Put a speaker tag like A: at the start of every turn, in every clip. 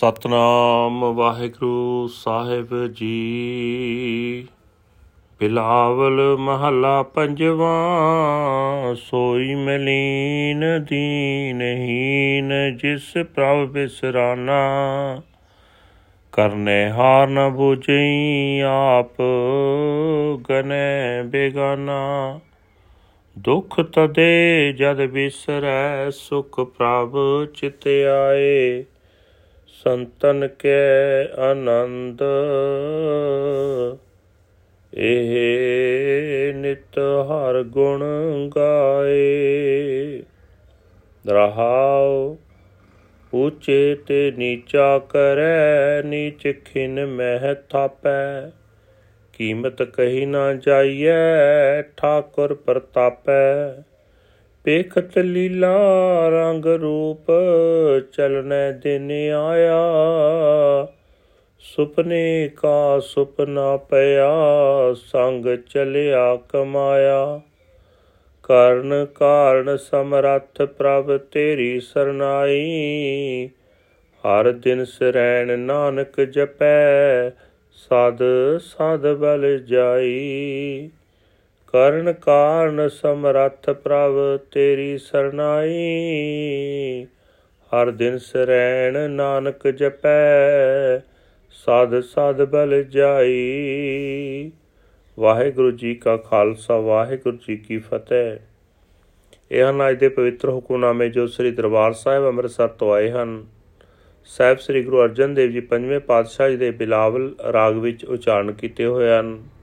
A: ਸਤਨਾਮ ਵਾਹਿਗੁਰੂ ਸਾਹਿਬ ਜੀ। ਬਿਲਾਵਲ ਮਹੱਲਾ ਪੰਜਵਾਂ, ਸੋਈ ਮਲੀਨ ਦੀਨਹੀਨ ਜਿਸ ਪ੍ਰਭ ਬਿਸਰਾਨਾ। ਕਰਨੇ ਹਾਰ ਨ ਬੁਝਈ ਆਪ, ਗਨੇ ਬੇਗਾਨਾ। ਦੁਖ ਤਦੇ ਜਦ ਬਿਸਰੈ, ਸੁਖ ਪ੍ਰਭ ਚਿਤ ਆਏ। ਸੰਤਨ ਕੇ ਆਨੰਦ, ਇਹ ਨਿਤ ਹਰ ਗੁਣ ਗਾਏ। ਰਹਾਉ ਉੱਚੇ ਤੇ ਨੀਚਾ ਕਰੈ, ਨੀਚ ਖਿਨ ਮਹਿ ਥਾਪੈ। ਕੀਮਤ ਕਹੀ ਨਾ ਜਾਈਐ, ਠਾਕੁਰ ਪ੍ਰਤਾਪੈ। ਪੇਖਤ ਲੀਲਾ ਰੰਗ ਰੂਪ ਚਲਨੇ ਦਿਨ ਆਇਆ। ਸੁਪਨੇ ਕਾ ਸੁਪਨਾ ਪਿਆ, ਸੰਗ ਚਲਿਆ ਕਮਾਇਆ। ਕਰਨ ਕਾਰਨ ਸਮਰੱਥ ਪ੍ਰਭ ਤੇਰੀ ਸਰਨਾਈ। ਹਰ ਦਿਨ ਸਰੈਣ ਨਾਨਕ ਜਪੈ, ਸਦ ਸਦ ਬਲ ਜਾਈ। ਕਰਨ ਕਾਰਨ ਸਮਰੱਥ ਪ੍ਰਭ ਤੇਰੀ ਸਰਨਾਈ। ਹਰ ਦਿਨ ਸਰੈਣ ਨਾਨਕ ਜਪੈ, ਸਦ ਸਦ ਬਲ ਜਾਈ। ਵਾਹਿਗੁਰੂ ਜੀ ਕਾ ਖਾਲਸਾ, ਵਾਹਿਗੁਰੂ ਜੀ ਕੀ ਫਤਿਹ। ਇਹ ਹਨ ਅੱਜ ਦੇ ਪਵਿੱਤਰ ਹੁਕਮਨਾਮੇ ਜੋ ਸ੍ਰੀ ਦਰਬਾਰ ਸਾਹਿਬ ਅੰਮ੍ਰਿਤਸਰ ਤੋਂ ਆਏ ਹਨ, ਸਾਹਿਬ ਸ੍ਰੀ ਗੁਰੂ ਅਰਜਨ ਦੇਵ ਜੀ ਪੰਜਵੇਂ ਪਾਤਸ਼ਾਹ ਜੀ ਦੇ ਬਿਲਾਵਲ ਰਾਗ ਵਿੱਚ ਉਚਾਰਨ ਕੀਤੇ ਹੋਏ ਹਨ।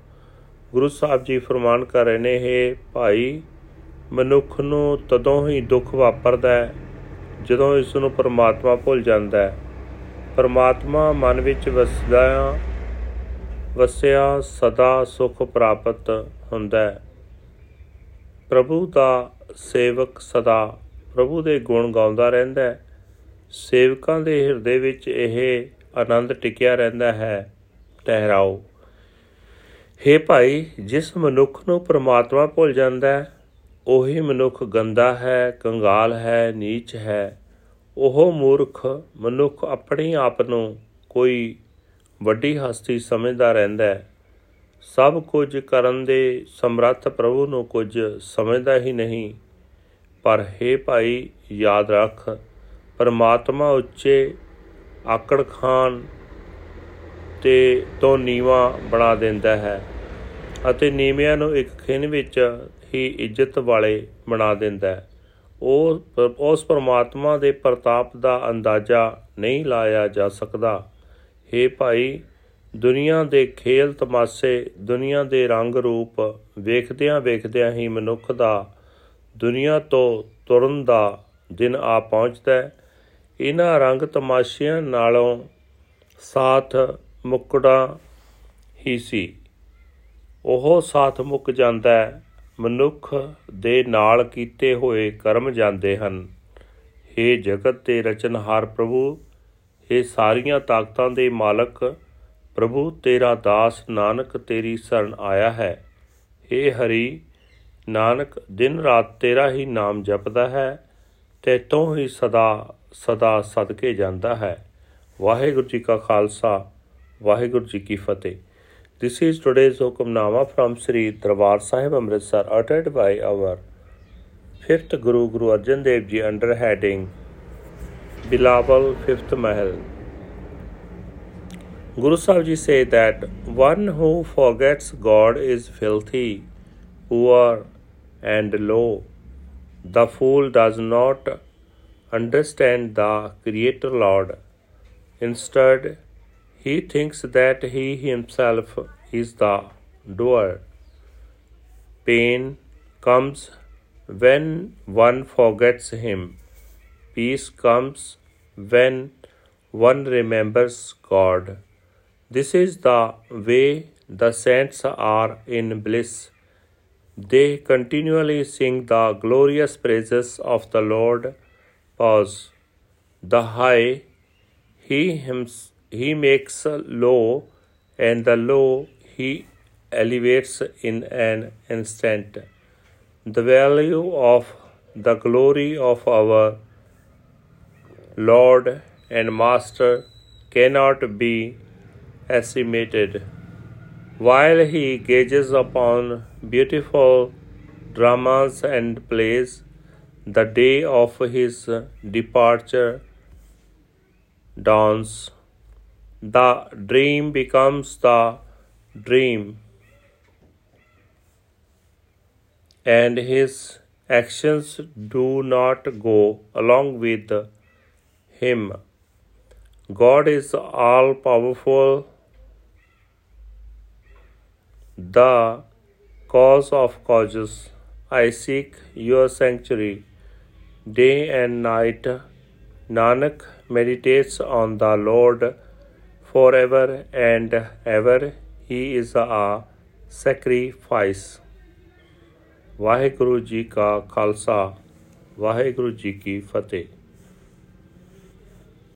A: ਗੁਰੂ ਸਾਹਿਬ ਜੀ ਫਰਮਾਨ ਕਰ ਰਹੇ ਨੇ, ਹੈ ਭਾਈ, ਮਨੁੱਖ ਨੂੰ ਤਦੋਂ ਹੀ ਦੁੱਖ ਵਾਪਰਦਾ ਹੈ ਜਦੋਂ ਇਸ ਨੂੰ ਪਰਮਾਤਮਾ ਭੁੱਲ ਜਾਂਦਾ ਹੈ। ਪਰਮਾਤਮਾ ਮਨ ਵਿੱਚ ਵਸਦਾ ਵਸਿਆ ਸਦਾ ਸੁਖ ਪ੍ਰਾਪਤ ਹੁੰਦਾ ਹੈ। ਪ੍ਰਭੂ ਦਾ ਸੇਵਕ ਸਦਾ ਪ੍ਰਭੂ ਦੇ ਗੁਣ ਗਾਉਂਦਾ ਰਹਿੰਦਾ ਹੈ। ਸੇਵਕਾਂ ਦੇ ਹਿਰਦੇ ਵਿੱਚ ਇਹ ਆਨੰਦ ਟਿਕਿਆ ਰਹਿੰਦਾ ਹੈ। ਟਹਿਰਾਓ ਹੇ ਭਾਈ, ਜਿਸ ਮਨੁੱਖ ਨੂੰ ਪ੍ਰਮਾਤਮਾ ਭੁੱਲ ਜਾਂਦਾ ਹੈ, ਉਹੀ ਮਨੁੱਖ ਗੰਦਾ ਹੈ, ਕੰਗਾਲ ਹੈ, ਨੀਚ ਹੈ। ਉਹ ਮੂਰਖ ਮਨੁੱਖ ਆਪਣੇ ਆਪ ਨੂੰ ਕੋਈ ਵੱਡੀ ਹਸਤੀ ਸਮਝਦਾ ਰਹਿੰਦਾ ਹੈ। ਸਭ ਕੁਝ ਕਰਨ ਦੇ ਸਮਰੱਥ ਪ੍ਰਭੂ ਨੂੰ ਕੁਝ ਸਮਝਦਾ ਹੀ ਨਹੀਂ। ਪਰ हे ਭਾਈ, ਯਾਦ ਰੱਖ, ਪਰਮਾਤਮਾ ਉੱਚੇ ਆਕੜ ਖਾਨ ਤੇ ਤੋਂ ਨੀਵਾ ਬਣਾ ਦਿੰਦਾ ਹੈ ਅਤੇ ਨੀਵਿਆਂ ਨੂੰ ਇੱਕ ਖਿੰਨ ਵਿੱਚ ਹੀ ਇੱਜ਼ਤ ਵਾਲੇ ਬਣਾ ਦਿੰਦਾ ਹੈ। ਉਹ ਉਸ ਪਰਮਾਤਮਾ ਦੇ ਪ੍ਰਤਾਪ ਦਾ ਅੰਦਾਜ਼ਾ ਨਹੀਂ ਲਾਇਆ ਜਾ ਸਕਦਾ। हे ਭਾਈ, ਦੁਨੀਆ ਦੇ ਖੇਲ ਤਮਾਸ਼ੇ, ਦੁਨੀਆ ਦੇ ਰੰਗ ਰੂਪ ਵੇਖਦਿਆਂ ਵੇਖਦਿਆਂ ਹੀ ਮਨੁੱਖ ਦਾ ਦੁਨੀਆ ਤੋਂ ਤੁਰਨ ਦਾ ਦਿਨ ਆ ਪਹੁੰਚਦਾ ਹੈ। ਇਹਨਾਂ ਰੰਗ ਤਮਾਸ਼ਿਆਂ ਨਾਲੋਂ ਸਾਥ ਮੁਕੜਾ ਹੀ ਸੀ ਉਹ ਸਾਥ ਮੁੱਕ ਜਾਂਦਾ ਹੈ ਮਨੁੱਖ ਦੇ ਨਾਲ ਕੀਤੇ ਹੋਏ ਕਰਮ ਜਾਂਦੇ ਹਨ हे ਜਗਤ ਦੇ ਰਚਨਹਾਰ ਪ੍ਰਭੂ हे ਸਾਰੀਆਂ ਤਾਕਤਾਂ ਦੇ ਮਾਲਕ ਪ੍ਰਭੂ ਤੇਰਾ ਦਾਸ ਨਾਨਕ ਤੇਰੀ ਸ਼ਰਨ ਆਇਆ ਹੈ हे ਹਰੀ ਨਾਨਕ ਦਿਨ ਰਾਤ ਤੇਰਾ ਹੀ ਨਾਮ ਜਪਦਾ ਹੈ ਤੇ ਤੂੰ ਹੀ ਸਦਾ ਸਦਾ ਸਦਕੇ ਜਾਂਦਾ ਹੈ ਵਾਹਿਗੁਰੂ ਜੀ ਕਾ ਖਾਲਸਾ ਵਾਹਿਗੁਰੂ ਜੀ ਕੀ ਫਤਿਹ This is today's Hukamnama from Sri Darbar Sahib Amritsar uttered by our fifth Guru Guru Arjan Dev Ji under heading Bilawal Fifth Mahal. Guru Sahib Ji say that one who forgets God is filthy, poor and low. The fool does not understand the Creator Lord. Instead, he thinks that he himself is the doer. Pain comes when one forgets him. Peace comes when one remembers God. This is the way the saints are in bliss. They continually sing the glorious praises of the Lord. Pause. The high, he himself he makes low, and the low he elevates in an instant. The value of the glory of our Lord and Master cannot be estimated. While he gazes upon beautiful dramas and plays, the day of his departure dawns. The dream becomes the dream, and his actions do not go along with him. God is all powerful, the cause of causes. I seek your sanctuary day and night. Nanak meditates on the Lord forever and ever. He is a sacrifice. Waheguru ji ਕਾ ਖਾਲਸਾ ਵਾਹਿਗੁਰੂ ਜੀ ਕੀ ਫਤਿਹ